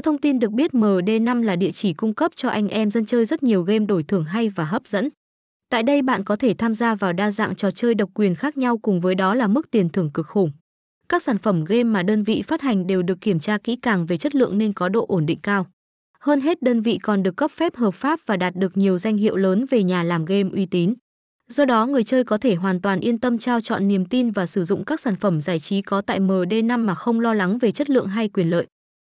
Theo thông tin được biết MD5 là địa chỉ cung cấp cho anh em dân chơi rất nhiều game đổi thưởng hay và hấp dẫn. Tại đây bạn có thể tham gia vào đa dạng trò chơi độc quyền khác nhau cùng với đó là mức tiền thưởng cực khủng. Các sản phẩm game mà đơn vị phát hành đều được kiểm tra kỹ càng về chất lượng nên có độ ổn định cao. Hơn hết, đơn vị còn được cấp phép hợp pháp và đạt được nhiều danh hiệu lớn về nhà làm game uy tín. Do đó, người chơi có thể hoàn toàn yên tâm trao chọn niềm tin và sử dụng các sản phẩm giải trí có tại MD5 mà không lo lắng về chất lượng hay quyền lợi.